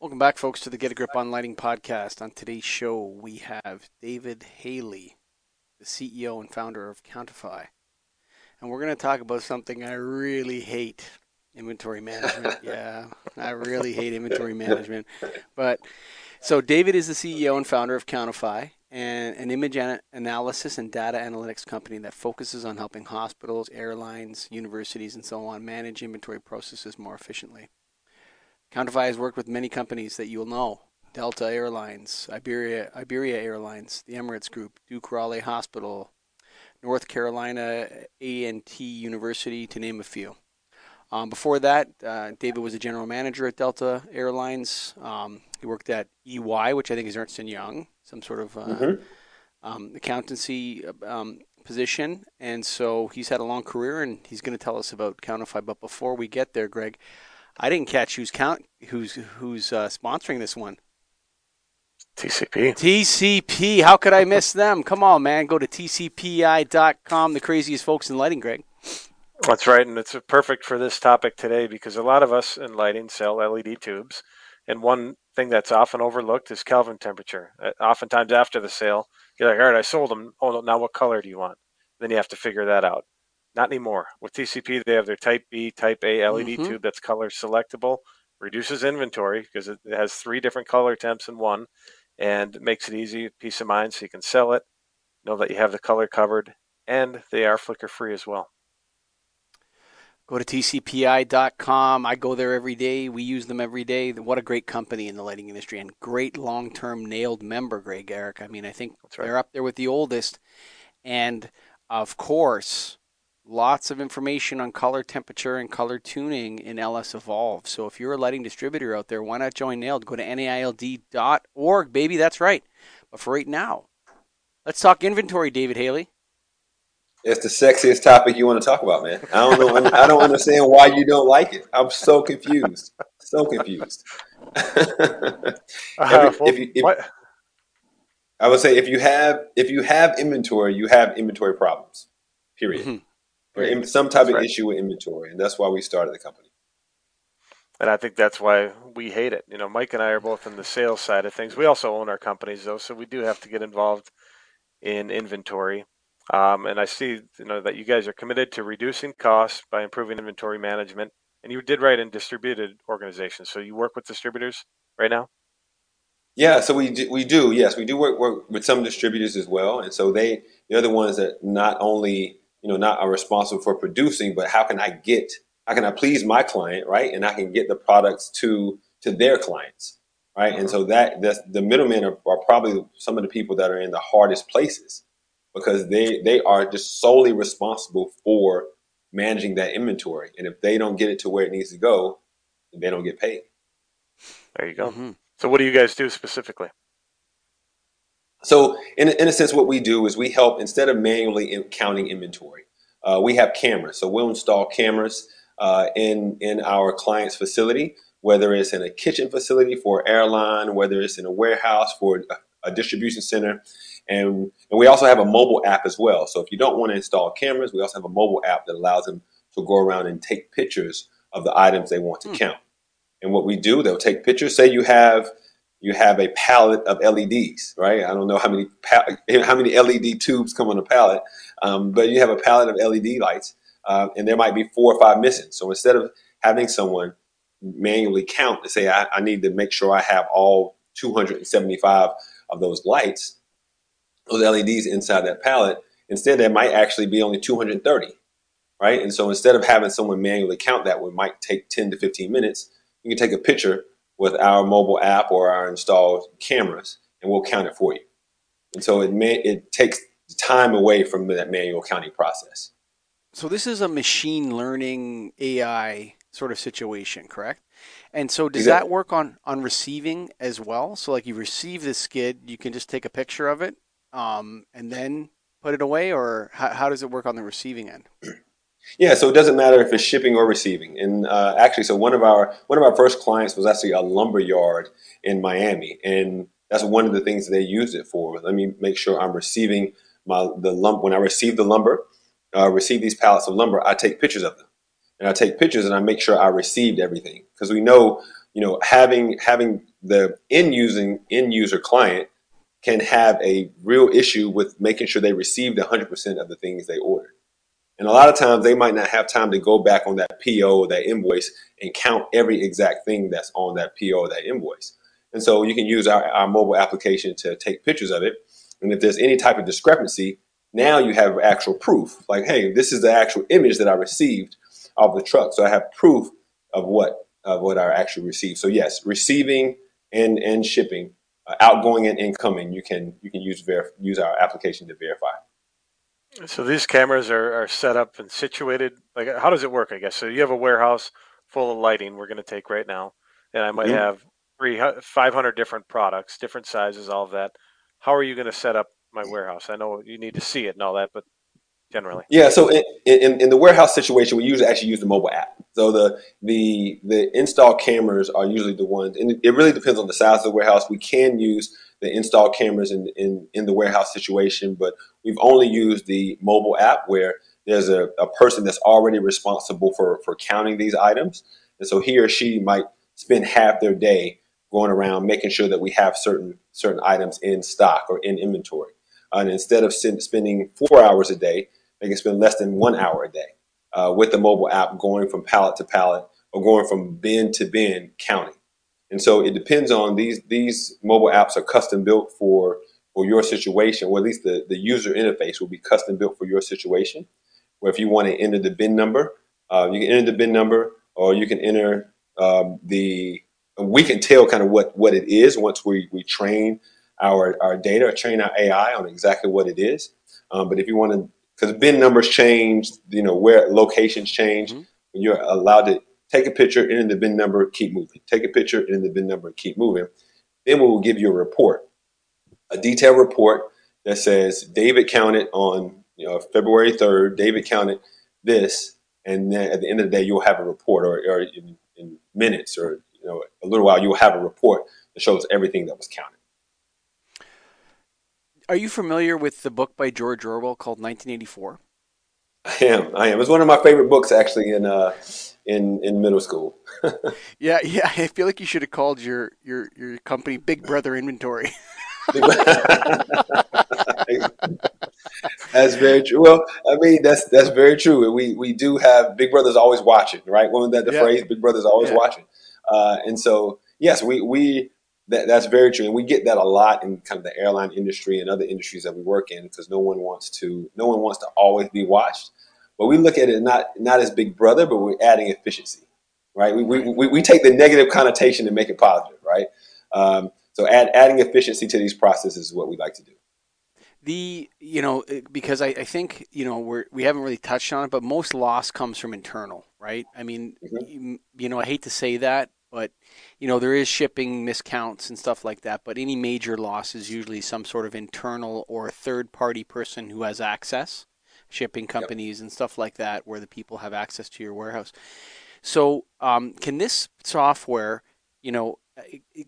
Welcome back, folks, to the Get a Grip on Lighting podcast. On today's show, we have David Haley, the CEO and founder of Countify. And we're going to talk about something I really hate inventory management. yeah, I really hate inventory management. But so, David is the CEO and founder of Countify, and an image analysis and data analytics company that focuses on helping hospitals, airlines, universities, and so on manage inventory processes more efficiently. Countify has worked with many companies that you'll know Delta Airlines, Iberia, Iberia Airlines, the Emirates Group, Duke Raleigh Hospital, North Carolina A&T University, to name a few. Um, before that, uh, David was a general manager at Delta Airlines. Um, he worked at EY, which I think is Ernst & Young, some sort of uh, mm-hmm. um, accountancy um, position. And so he's had a long career, and he's going to tell us about Countify. But before we get there, Greg, I didn't catch who's count who's who's uh, sponsoring this one. TCP. TCP. How could I miss them? Come on, man. Go to tcpi.com. The craziest folks in lighting, Greg. That's right, and it's perfect for this topic today because a lot of us in lighting sell LED tubes, and one thing that's often overlooked is Kelvin temperature. Uh, oftentimes after the sale, you're like, "All right, I sold them. Oh, now what color do you want?" Then you have to figure that out. Not anymore. With TCP, they have their Type B, Type A LED mm-hmm. tube that's color selectable, reduces inventory because it has three different color temps in one, and makes it easy, peace of mind, so you can sell it, know that you have the color covered, and they are flicker free as well. Go to tcpi.com. I go there every day. We use them every day. What a great company in the lighting industry and great long term NAILD member, Greg Eric. I mean, I think right. they're up there with the oldest. And of course, lots of information on color temperature and color tuning in LS Evolve. So if you're a lighting distributor out there, why not join NAILD? Go to naild.org, baby. That's right. But for right now, let's talk inventory, David Haley. It's the sexiest topic you want to talk about, man. I don't know. I don't understand why you don't like it. I'm so confused. So confused. Every, uh, if you, if, I would say if you have if you have inventory, you have inventory problems. Period. Mm-hmm or some type that's of right. issue with inventory, and that's why we started the company. And I think that's why we hate it. You know, Mike and I are both in the sales side of things. We also own our companies, though, so we do have to get involved in inventory. Um, and I see, you know, that you guys are committed to reducing costs by improving inventory management. And you did right in distributed organizations. So you work with distributors right now. Yeah, so we do, we do. Yes, we do work, work with some distributors as well, and so they they're the ones that not only you know, not are responsible for producing, but how can I get, how can I please my client, right? And I can get the products to to their clients, right? And so that that's, the middlemen are, are probably some of the people that are in the hardest places because they they are just solely responsible for managing that inventory. And if they don't get it to where it needs to go, they don't get paid. There you go. Mm-hmm. So what do you guys do specifically? So, in, in a sense, what we do is we help instead of manually in counting inventory, uh, we have cameras. So, we'll install cameras uh, in in our client's facility, whether it's in a kitchen facility for an airline, whether it's in a warehouse for a, a distribution center, and and we also have a mobile app as well. So, if you don't want to install cameras, we also have a mobile app that allows them to go around and take pictures of the items they want to hmm. count. And what we do, they'll take pictures. Say you have you have a palette of LEDs, right? I don't know how many how many LED tubes come on a palette, um, but you have a palette of LED lights, uh, and there might be four or five missing. So instead of having someone manually count and say, I, I need to make sure I have all 275 of those lights, those LEDs inside that palette, instead there might actually be only 230, right? And so instead of having someone manually count that, what might take 10 to 15 minutes, you can take a picture with our mobile app or our installed cameras, and we'll count it for you. And so it may, it takes time away from that manual counting process. So this is a machine learning AI sort of situation, correct? And so does exactly. that work on on receiving as well? So like you receive the skid, you can just take a picture of it, um, and then put it away, or how, how does it work on the receiving end? Yeah, so it doesn't matter if it's shipping or receiving. And uh, actually, so one of our one of our first clients was actually a lumber yard in Miami, and that's one of the things they used it for. Let me make sure I'm receiving my the lump when I receive the lumber, uh, receive these pallets of lumber. I take pictures of them, and I take pictures and I make sure I received everything because we know, you know, having having the end using end user client can have a real issue with making sure they received 100% of the things they ordered. And a lot of times they might not have time to go back on that PO or that invoice and count every exact thing that's on that PO or that invoice. And so you can use our, our mobile application to take pictures of it. And if there's any type of discrepancy, now you have actual proof. Like, hey, this is the actual image that I received of the truck. So I have proof of what of what I actually received. So yes, receiving and and shipping, uh, outgoing and incoming, you can you can use verif- use our application to verify. So these cameras are, are set up and situated. Like, how does it work? I guess so. You have a warehouse full of lighting. We're going to take right now, and I might have three, 500 different products, different sizes, all of that. How are you going to set up my warehouse? I know you need to see it and all that, but generally. Yeah, so in, in, in, the warehouse situation, we usually actually use the mobile app. So the the the install cameras are usually the ones, and it really depends on the size of the warehouse. We can use the install cameras in, in, in the warehouse situation, but we've only used the mobile app where there's a, a person that's already responsible for, for counting these items. And so he or she might spend half their day going around making sure that we have certain certain items in stock or in inventory. And instead of spending four hours a day, they can spend less than one hour a day uh, with the mobile app going from pallet to pallet or going from bin to bin counting. And so it depends on these these mobile apps are custom built for for your situation, or at least the, the user interface will be custom built for your situation. Where if you want to enter the bin number, uh, you can enter the bin number, or you can enter um, the. We can tell kind of what what it is once we we train our our data, or train our AI on exactly what it is. Um, but if you want to because bin numbers change, you know, where locations change. Mm-hmm. When you're allowed to take a picture, enter the bin number, keep moving. Take a picture, enter the bin number, keep moving. Then we will give you a report, a detailed report that says David counted on you know February 3rd. David counted this, and then at the end of the day, you'll have a report, or, or in, in minutes, or you know, a little while, you'll have a report that shows everything that was counted. Are you familiar with the book by George Orwell called 1984? I am. I am. It's one of my favorite books, actually, in uh, in in middle school. yeah, yeah. I feel like you should have called your your your company Big Brother Inventory. that's very true. Well, I mean, that's that's very true. We we do have Big Brother's always watching, right? Wasn't that the yeah. phrase? Big Brother's always yeah. watching. Uh, and so, yes, we we that, that's very true, and we get that a lot in kind of the airline industry and other industries that we work in because no one wants to no one wants to always be watched. But we look at it not not as Big Brother, but we're adding efficiency, right? We we, we, we take the negative connotation and make it positive, right? Um, so add, adding efficiency to these processes is what we like to do. The you know because I, I think you know we're we haven't really touched on it, but most loss comes from internal, right? I mean, mm-hmm. you, you know, I hate to say that, but you know there is shipping miscounts and stuff like that. But any major loss is usually some sort of internal or third party person who has access, shipping companies yep. and stuff like that, where the people have access to your warehouse. So um, can this software, you know,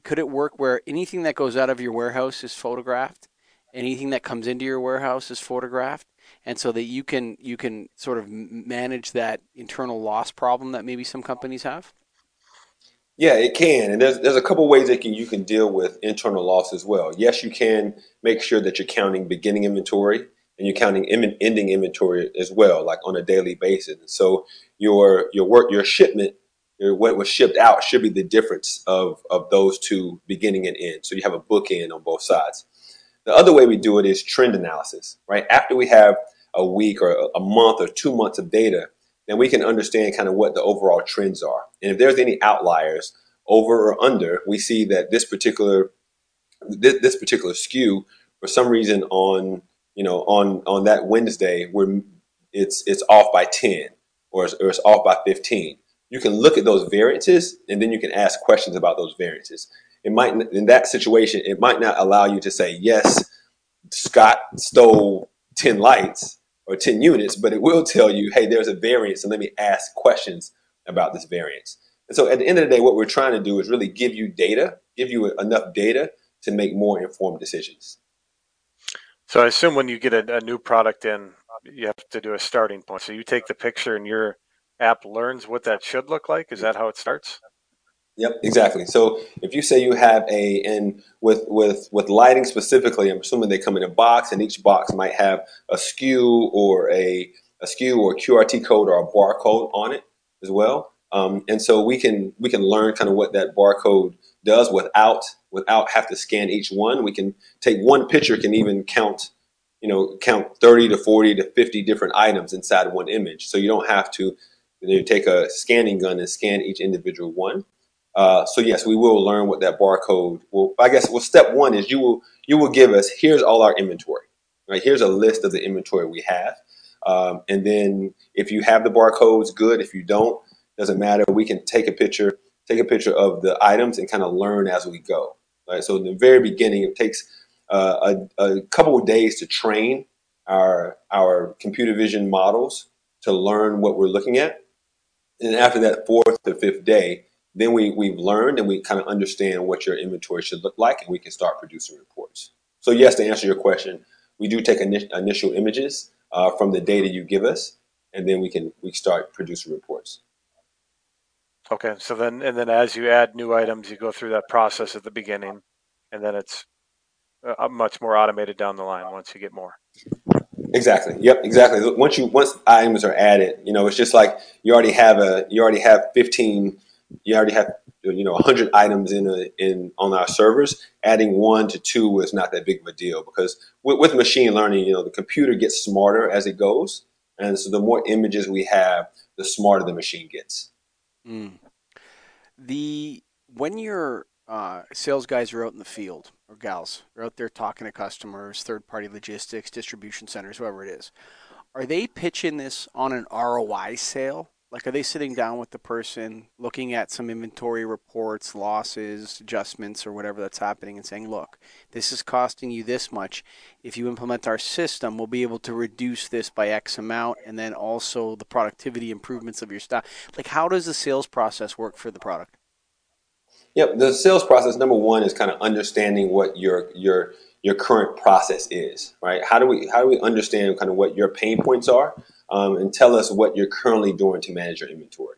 could it work where anything that goes out of your warehouse is photographed, anything that comes into your warehouse is photographed, and so that you can you can sort of manage that internal loss problem that maybe some companies have? Yeah, it can, and there's there's a couple ways that can, you can deal with internal loss as well. Yes, you can make sure that you're counting beginning inventory and you're counting Im- ending inventory as well, like on a daily basis. So your your work your shipment, your, what was shipped out, should be the difference of of those two beginning and end. So you have a bookend on both sides. The other way we do it is trend analysis, right? After we have a week or a month or two months of data, then we can understand kind of what the overall trends are. And if there's any outliers over or under, we see that this particular this, this particular SKU for some reason on you know on on that Wednesday where it's it's off by 10 or it's, or it's off by 15. You can look at those variances and then you can ask questions about those variances. It might in that situation it might not allow you to say yes Scott stole 10 lights or 10 units, but it will tell you, hey, there's a variance, and let me ask questions about this variance. And so at the end of the day, what we're trying to do is really give you data, give you enough data to make more informed decisions. So I assume when you get a, a new product in, you have to do a starting point. So you take the picture and your app learns what that should look like. Is that how it starts? Yep, exactly. So if you say you have a and with with with lighting specifically, I'm assuming they come in a box, and each box might have a SKU or a a SKU or a QRT code or a barcode on it as well. Um, and so we can we can learn kind of what that barcode does without without have to scan each one. We can take one picture can even count you know count 30 to 40 to 50 different items inside one image. So you don't have to you know, take a scanning gun and scan each individual one. Uh, so yes, we will learn what that barcode will. I guess well, step one is you will you will give us here's all our inventory. Right here's a list of the inventory we have, um, and then if you have the barcodes, good. If you don't, doesn't matter. We can take a picture, take a picture of the items, and kind of learn as we go. Right. So in the very beginning, it takes uh, a, a couple of days to train our our computer vision models to learn what we're looking at, and after that fourth or fifth day then we, we've learned and we kind of understand what your inventory should look like and we can start producing reports. So yes, to answer your question, we do take initial images uh, from the data you give us, and then we can we start producing reports. Okay, so then and then as you add new items, you go through that process at the beginning, and then it's uh, much more automated down the line once you get more. Exactly. Yep. Exactly. Once you once items are added, you know, it's just like you already have a you already have fifteen you already have you know 100 items in a, in on our servers adding one to two is not that big of a deal because with, with, machine learning you know the computer gets smarter as it goes and so the more images we have the smarter the machine gets mm. the when your uh, sales guys are out in the field or gals are out there talking to customers third party logistics distribution centers whoever it is are they pitching this on an roi sale like, are they sitting down with the person, looking at some inventory reports, losses, adjustments, or whatever that's happening, and saying, look, this is costing you this much. If you implement our system, we'll be able to reduce this by X amount, and then also the productivity improvements of your staff. Like, how does the sales process work for the product? Yep, the sales process number one is kind of understanding what your your your current process is, right? How do we how do we understand kind of what your pain points are, um, and tell us what you're currently doing to manage your inventory.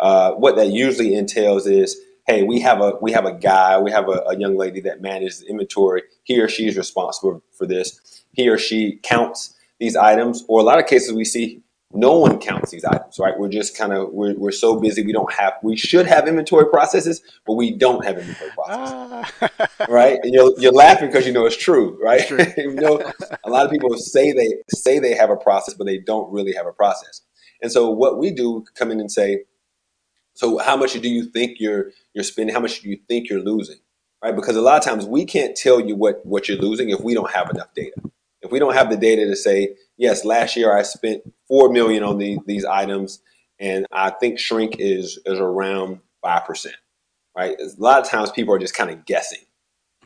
Uh, what that usually entails is, hey, we have a we have a guy, we have a, a young lady that manages inventory. He or she is responsible for this. He or she counts these items, or a lot of cases we see no one counts these items, right? We're just kind of we're, we're so busy we don't have we should have inventory processes, but we don't have inventory processes, ah. right? And you're you're laughing because you know it's true, right? True. you know, a lot of people say they say they have a process, but they don't really have a process. And so what we do come in and say, so how much do you think you're you're spending? How much do you think you're losing? Right? Because a lot of times we can't tell you what what you're losing if we don't have enough data. If we don't have the data to say, yes, last year I spent four million on the, these items, and I think shrink is is around five percent. Right? A lot of times people are just kind of guessing.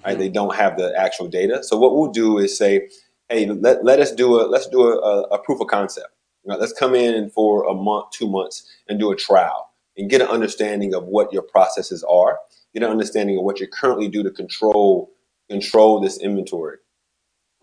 Right? Mm-hmm. They don't have the actual data. So what we'll do is say, hey, let, let us do a let's do a, a proof of concept. Right? Let's come in for a month, two months, and do a trial and get an understanding of what your processes are. Get an understanding of what you currently do to control control this inventory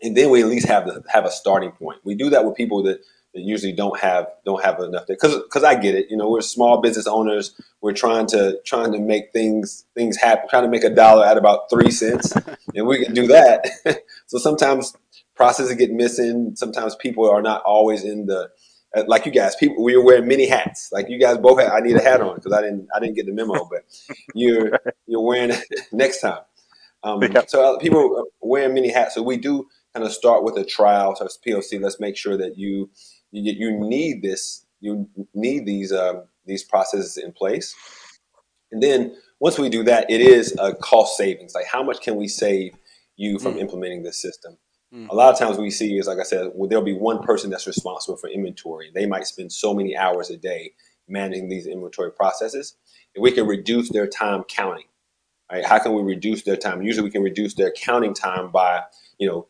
and then we at least have the, have a starting point. We do that with people that, that usually don't have don't have enough because because I get it. You know, we're small business owners. We're trying to trying to make things things happen. Trying to make a dollar at about three cents, and we can do that. so sometimes processes get missing. Sometimes people are not always in the uh, like you guys. People we are wearing many hats. Like you guys both. Have, I need a hat on because I didn't I didn't get the memo, but you're you're wearing next time. Um, So uh, people wearing many hats. So we do kind of start with a trial, so it's POC. Let's make sure that you you, you need this, you need these um, these processes in place, and then once we do that, it is a cost savings. Like how much can we save you from mm. implementing this system? Mm. A lot of times we see is like I said, well, there'll be one person that's responsible for inventory. They might spend so many hours a day managing these inventory processes. If we can reduce their time counting, right? How can we reduce their time? Usually we can reduce their counting time by, you know,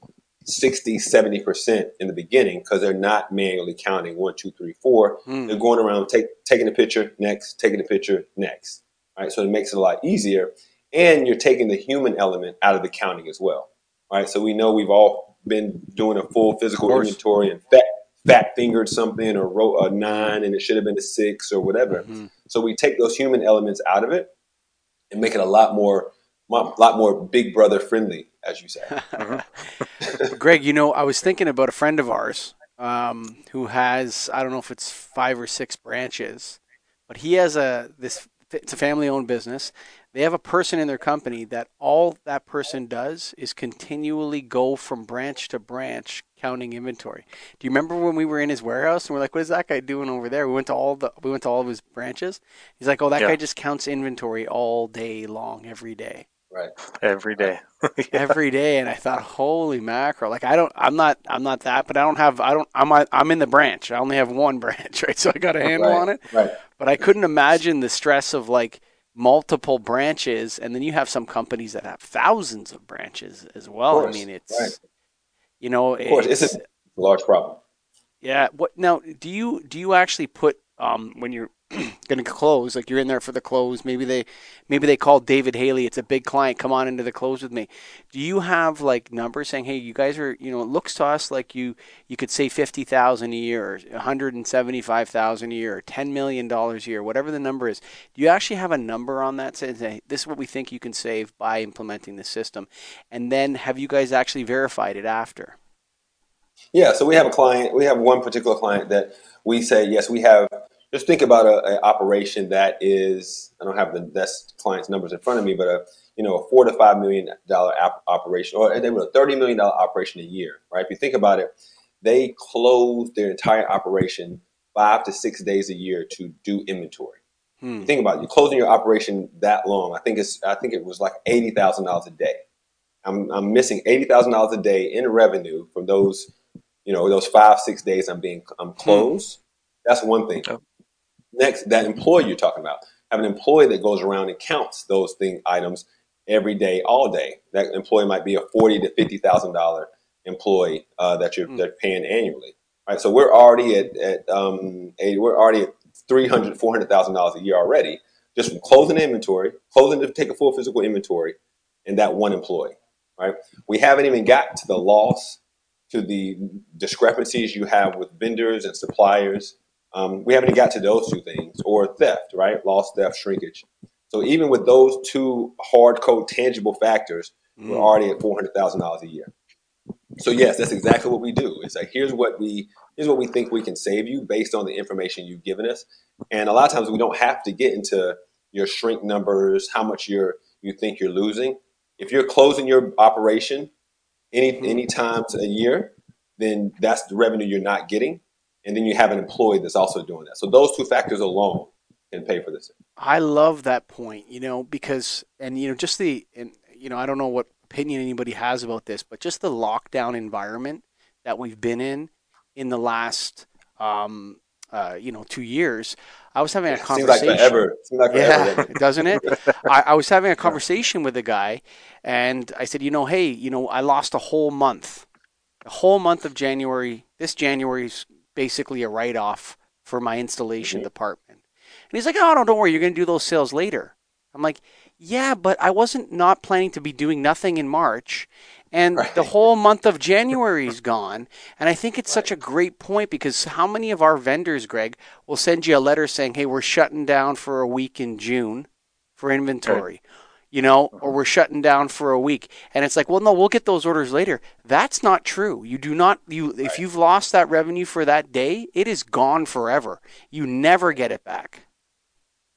60, 70% in the beginning because they're not manually counting one, two, three, four. Mm. They're going around take, taking a picture, next, taking a picture, next. Right. So it makes it a lot easier. And you're taking the human element out of the counting as well. Right. So we know we've all been doing a full physical inventory and fat, fat fingered something or wrote a nine and it should have been a six or whatever. Mm-hmm. So we take those human elements out of it and make it a lot more, a lot more big brother friendly, as you say. Greg, you know, I was thinking about a friend of ours um, who has I don't know if it's five or six branches, but he has a this it's a family owned business. They have a person in their company that all that person does is continually go from branch to branch counting inventory. Do you remember when we were in his warehouse and we're like, "What is that guy doing over there?" We went to all the we went to all of his branches. He's like, "Oh, that yeah. guy just counts inventory all day long, every day." Right. Every day. yeah. Every day, and I thought, "Holy mackerel!" Like I don't, I'm not, I'm not that, but I don't have, I don't, I'm, I'm in the branch. I only have one branch, right? So I got a handle right. on it. Right. But I couldn't imagine the stress of like multiple branches, and then you have some companies that have thousands of branches as well. I mean, it's right. you know, of course, it's, it's a large problem. Yeah. What now? Do you do you actually put um, when you're going to close like you're in there for the close. Maybe they maybe they call david haley. It's a big client. Come on into the close with me. Do you have like numbers saying hey you guys are you know it looks to us like you you could save 50000 a year or 175000 a year or 10 million dollars a year whatever the number is. Do you actually have a number on that saying hey, this is what we think you can save by implementing the system and then have you guys actually verified it after? Yeah so we have a client we have one particular client that we say yes we have just think about an operation that is I don't have the best client's numbers in front of me, but a you know a four to five million dollar operation, or they were a thirty million dollar operation a year, right? If you think about it, they close their entire operation five to six days a year to do inventory. Hmm. Think about it. You're closing your operation that long. I think it's I think it was like eighty thousand dollars a day. I'm I'm missing eighty thousand dollars a day in revenue from those you know those five six days I'm being I'm hmm. closed. Hmm. That's one thing. Next, that employee you're talking about. Have an employee that goes around and counts those thing items every day, all day. That employee might be a forty to fifty thousand dollar employee uh, that you're mm. paying annually. Right. So we're already at, at um, a, we're already at three hundred, four hundred thousand dollars a year already, just from closing inventory, closing to take a full physical inventory, and that one employee. Right. We haven't even got to the loss, to the discrepancies you have with vendors and suppliers um, we haven't even got to those two things, or theft, right? Loss, theft, shrinkage. So even with those two hard code tangible factors, mm. we're already at four hundred thousand dollars a year. So yes, that's exactly what we do. It's like here's what we here's what we think we can save you based on the information you've given us. And a lot of times we don't have to get into your shrink numbers, how much you're you think you're losing. If you're closing your operation any mm-hmm. any times a year, then that's the revenue you're not getting and then you have an employee that's also doing that. So those two factors alone can pay for this. I love that point, you know, because and you know just the and you know I don't know what opinion anybody has about this, but just the lockdown environment that we've been in in the last um, uh, you know two years. I was having a conversation. Seems like forever. Seems like yeah, doesn't it? I, I was having a conversation with a guy, and I said, you know, hey, you know, I lost a whole month, a whole month of January. This January's basically a write off for my installation mm-hmm. department. And he's like, oh, no, don't worry, you're going to do those sales later. I'm like, yeah, but I wasn't not planning to be doing nothing in March. And right. the whole month of January is gone. And I think it's right. such a great point because how many of our vendors, Greg, will send you a letter saying, hey, we're shutting down for a week in June for inventory? Right you know, or uh-huh. we're shutting down for a week. And it's like, well, no, we'll get those orders later. That's not true. You do not you right. if you've lost that revenue for that day, it is gone forever. You never get it back.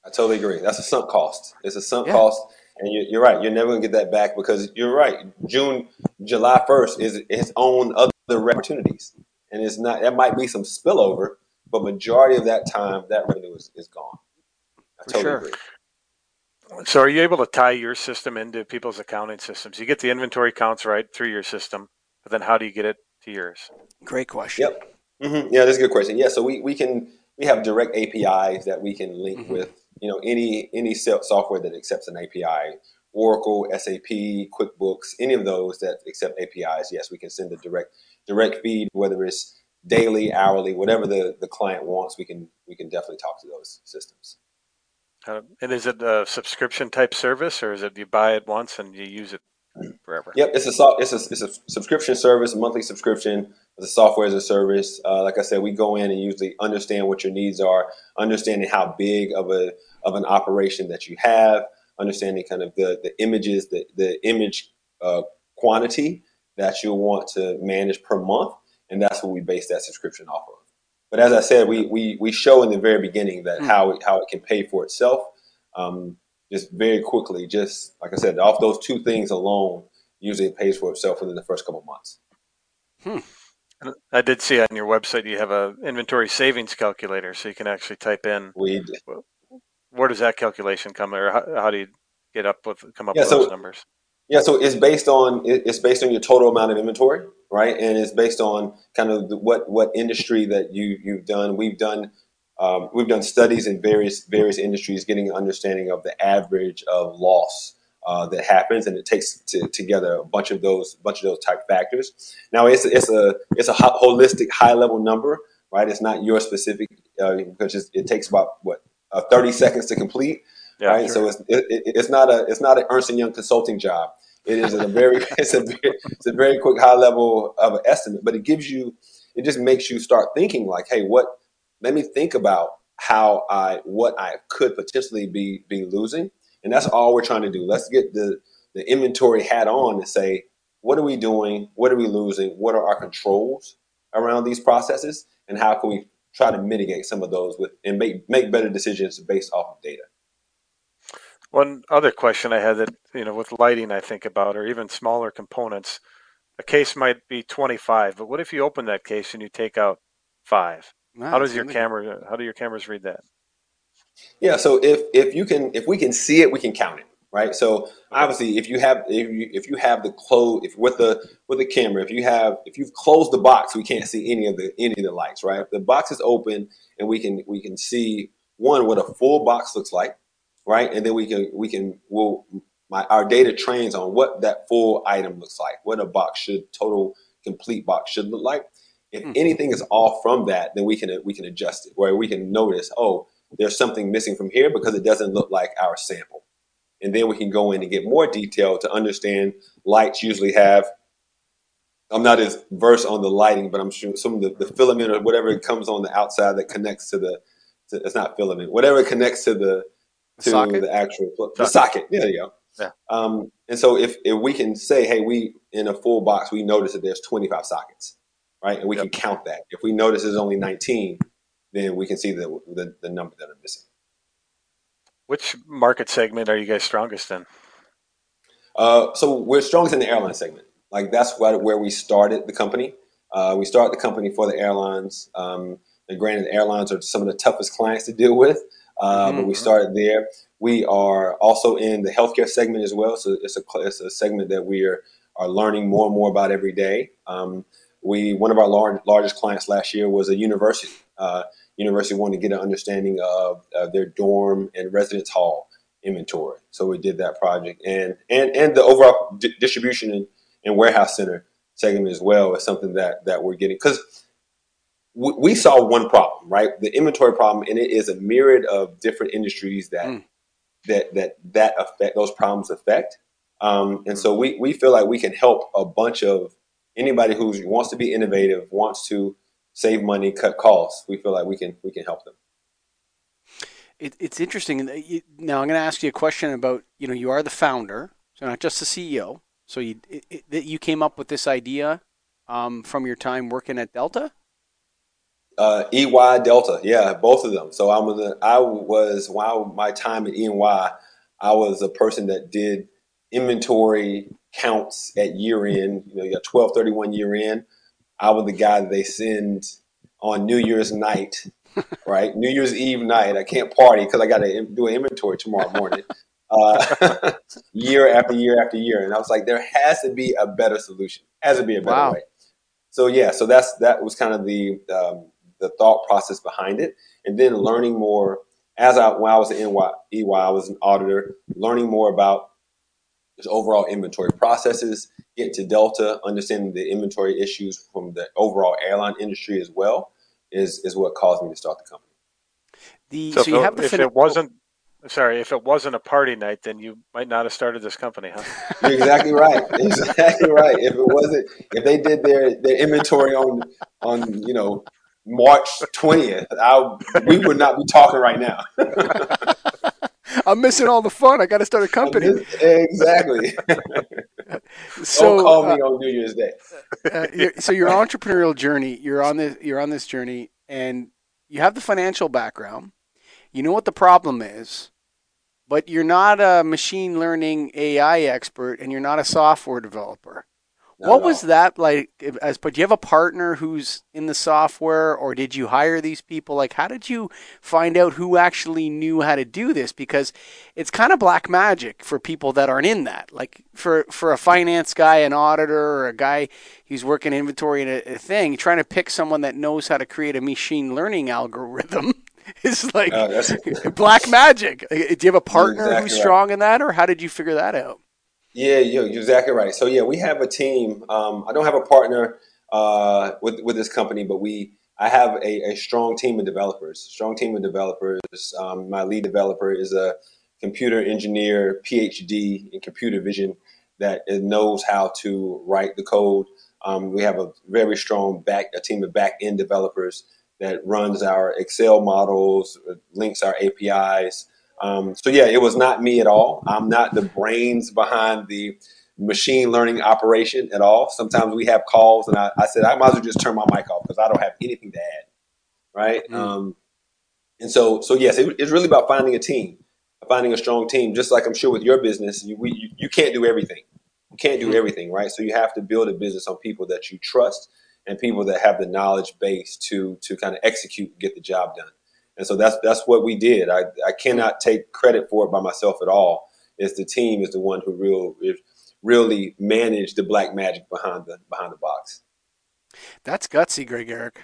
I totally agree. That's a sunk cost. It's a sunk yeah. cost, and you, are right. You're never gonna get that back because you're right. June, July first is its own other opportunities, and it's not. That might be some spillover, but majority of that time, that revenue is, is gone. I for totally sure. agree. So, are you able to tie your system into people's accounting systems? You get the inventory counts right through your system, but then how do you get it to yours? Great question. Yep. Mm-hmm. Yeah, that's a good question. Yeah, so we, we can we have direct APIs that we can link mm-hmm. with you know any any software that accepts an API. Oracle, SAP, QuickBooks, any of those that accept APIs, yes, we can send a direct direct feed, whether it's daily, hourly, whatever the, the client wants, we can we can definitely talk to those systems. Uh, and is it a subscription type service, or is it you buy it once and you use it forever? Yep, it's a it's a it's a subscription service, a monthly subscription. The software as a service. Uh, like I said, we go in and usually understand what your needs are, understanding how big of a of an operation that you have, understanding kind of the the images, the the image uh, quantity that you'll want to manage per month, and that's what we base that subscription off of. But as I said, we we we show in the very beginning that mm. how it, how it can pay for itself, um, just very quickly. Just like I said, off those two things alone, usually it pays for itself within the first couple months. Hmm. I did see on your website you have a inventory savings calculator, so you can actually type in. We where does that calculation come, or how, how do you get up with come up yeah, with so, those numbers? Yeah, so it's based on it's based on your total amount of inventory, right? And it's based on kind of the, what what industry that you you've done. We've done um, we've done studies in various various industries, getting an understanding of the average of loss uh, that happens, and it takes to, together a bunch of those bunch of those type factors. Now, it's it's a it's a holistic, high level number, right? It's not your specific uh, because it takes about what uh, thirty seconds to complete, yeah, right? Sure. So it's it, it's not a it's not an Ernst and Young consulting job. It is a very it's a it's a very quick high level of an estimate, but it gives you it just makes you start thinking like, hey, what? Let me think about how I what I could potentially be be losing and that's all we're trying to do. Let's get the, the inventory hat on and say, what are we doing? What are we losing? What are our controls around these processes? And how can we try to mitigate some of those with and make, make better decisions based off? One other question I had that, you know, with lighting, I think about, or even smaller components, a case might be 25, but what if you open that case and you take out five? Wow, how does your camera, how do your cameras read that? Yeah. So if if you can if we can see it, we can count it, right? So obviously, if you have if you if you have the close if with the with the camera, if you have if you've closed the box, we can't see any of the any of the lights, right? If the box is open and we can we can see one what a full box looks like, right? And then we can we can we'll my our data trains on what that full item looks like, what a box should total complete box should look like. If mm-hmm. anything is off from that, then we can we can adjust it, where we can notice, oh, there's something missing from here because it doesn't look like our sample. And then we can go in and get more detail to understand lights usually have I'm not as versed on the lighting, but I'm sure some of the, the filament or whatever it comes on the outside that connects to the to, it's not filament, whatever connects to the to socket? the actual the socket. Yeah, there you go. Yeah. Um, and so if, if we can say, hey, we in a full box, we notice that there's 25 sockets, right? And we yep. can count that. If we notice there's only 19, then we can see the, the, the number that are missing. Which market segment are you guys strongest in? Uh, so we're strongest in the airline segment. Like that's what, where we started the company. Uh, we started the company for the airlines. Um, and granted, airlines are some of the toughest clients to deal with, uh, mm-hmm. but we started there. We are also in the healthcare segment as well. So it's a, it's a segment that we are, are learning more and more about every day. Um, we one of our large, largest clients last year was a university. Uh, university wanted to get an understanding of, of their dorm and residence hall inventory. So we did that project, and and and the overall di- distribution and, and, warehouse center segment as well is something that that we're getting because we, we, saw one problem, right? The inventory problem, and it is a myriad of different industries that mm. that that that affect those problems affect. Um, and so we we feel like we can help a bunch of anybody who wants to be innovative, wants to save money, cut costs, we feel like we can we can help them. It, it's interesting. Now I'm going to ask you a question about you know you are the founder, so not just the CEO. So you it, it, you came up with this idea um, from your time working at Delta. Uh, EY Delta, yeah, both of them. So I was I was while my time at EY, I was a person that did inventory counts at year end. You know, you got twelve thirty one year end. I was the guy that they send on New Year's night, right? New Year's Eve night. I can't party because I got to do an inventory tomorrow morning. Uh, year after year after year, and I was like, there has to be a better solution. Has to be a better wow. way. So yeah, so that's that was kind of the um, the thought process behind it, and then learning more as I when I was at NY, EY, I was an auditor, learning more about just overall inventory processes, get to Delta, understanding the inventory issues from the overall airline industry as well is is what caused me to start the company. The, so, so you have the if fin- it wasn't sorry, if it wasn't a party night, then you might not have started this company, huh? You're exactly right. Exactly right. If it wasn't, if they did their their inventory on on you know March twentieth, we would not be talking right now. I'm missing all the fun. I got to start a company. exactly. so Don't call me uh, on New Year's Day. uh, you're- so your entrepreneurial journey, you're on this, you're on this journey, and you have the financial background. You know what the problem is, but you're not a machine learning AI expert, and you're not a software developer. What was that like? As but do you have a partner who's in the software, or did you hire these people? Like, how did you find out who actually knew how to do this? Because it's kind of black magic for people that aren't in that. Like for for a finance guy, an auditor, or a guy who's working inventory in a, a thing, trying to pick someone that knows how to create a machine learning algorithm is like Uh, black magic. Do you have a partner exactly who's right. strong in that, or how did you figure that out? Yeah, you're, you're exactly right. So yeah, we have a team. Um, I don't have a partner uh, with with this company, but we I have a, a strong team of developers. Strong team of developers. Um, my lead developer is a computer engineer, PhD in computer vision, that knows how to write the code. Um, we have a very strong back a team of back end developers that runs our Excel models, links our APIs. Um, so yeah, it was not me at all. I'm not the brains behind the machine learning operation at all. Sometimes we have calls, and I, I said I might as well just turn my mic off because I don't have anything to add, right? Mm. Um, and so, so yes, it, it's really about finding a team, finding a strong team. Just like I'm sure with your business, you, we, you, you can't do everything. You can't do Mhm. everything, right? So you have to build a business on people that you trust and people that have the knowledge base to to kind of execute and get the job done. And so that's that's what we did. I, I cannot take credit for it by myself at all. It's the team is the one who real really managed the black magic behind the behind the box. That's gutsy, Greg Eric.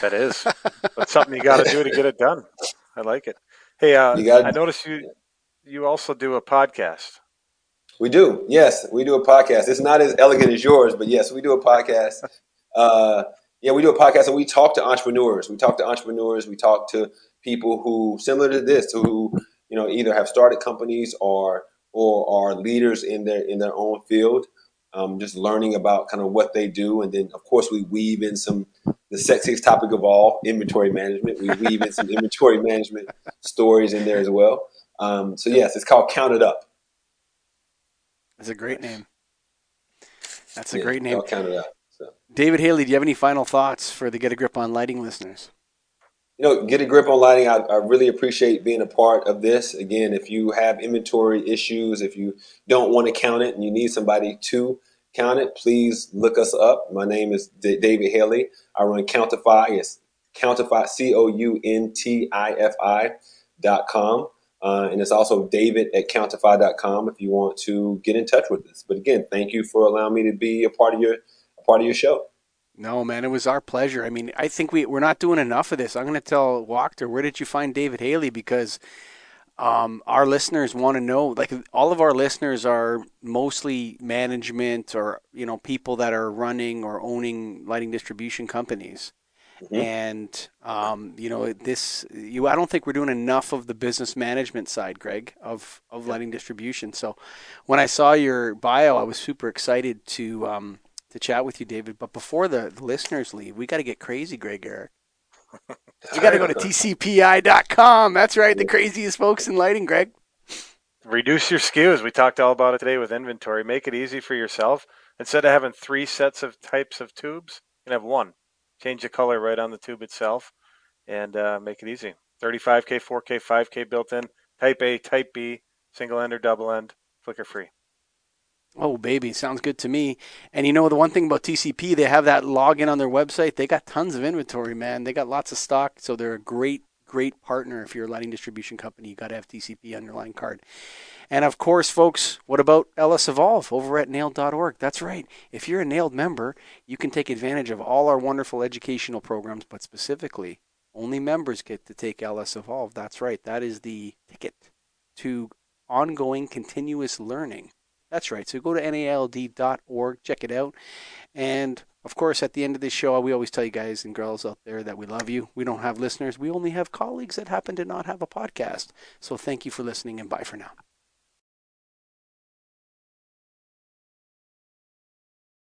That is. That's something you got to do to get it done. I like it. Hey, uh, You gotta- I noticed you you also do a podcast. We do, yes, we do a podcast. It's not as elegant as yours, but yes, we do a podcast. uh, yeah, we do a podcast, and we talk to entrepreneurs. We talk to entrepreneurs. We talk to people who similar to this, who you know either have started companies or or are leaders in their in their own field. Um, just learning about kind of what they do, and then of course we weave in some the sexiest topic of all, inventory management. We weave in some inventory management stories in there as well. Um, so yes, it's called Count It Up. That's a great name. That's a Yeah, great name. Count it up. David Haley, do you have any final thoughts for the Get a Grip on Lighting listeners? you know, get a grip on lighting. I, I really appreciate being a part of this. Again, if you have inventory issues, if you don't want to count it and you need somebody to count it, please look us up. My name is D- David Haley. I run Countify. It's Countify, C O U N T I F I dot com. Uh, and it's also david at countify.com if you want to get in touch with us. But again, thank you for allowing me to be a part of your part of your show. No, man, it was our pleasure. I mean, I think we, we're not doing enough of this. I'm going to tell Wachter, where did you find David Haley? Because um, our listeners want to know, like, all of our listeners are mostly management or, you know, people that are running or owning lighting distribution companies. Mhm. And, um, you know, this, you, I don't think we're doing enough of the business management side, Greg, of, of lighting distribution. So when I saw your bio, I was super excited to, um, to chat with you, David. But before the, listeners leave, we got to get crazy, Greg Eric. We got to go to tcpi.com. That's right, the craziest folks in lighting, Greg. Reduce your SKUs. We talked all about it today with inventory. Make it easy for yourself. Instead of having three sets of types of tubes, you can have one. Change the color right on the tube itself and uh, make it easy. 35K, 4K, 5K built in. Type A, Type B, single end or double end, flicker free. Oh, baby, sounds good to me. And you know, the one thing about TCP, they have that login on their website. They got tons of inventory, man. They got lots of stock. So they're a great, great partner. If you're a lighting distribution company, you got to have TCP on your line card. And of course, folks, what about LS Evolve over at naild.org? That's right. If you're a NAILD member, you can take advantage of all our wonderful educational programs, but specifically, only members get to take LS Evolve. That's right. That is the ticket to ongoing continuous learning. That's right. So go to naild.org, check it out. And of course, at the end of this show, we always tell you guys and girls out there that we love you. We don't have listeners, we only have colleagues that happen to not have a podcast. So thank you for listening and bye for now.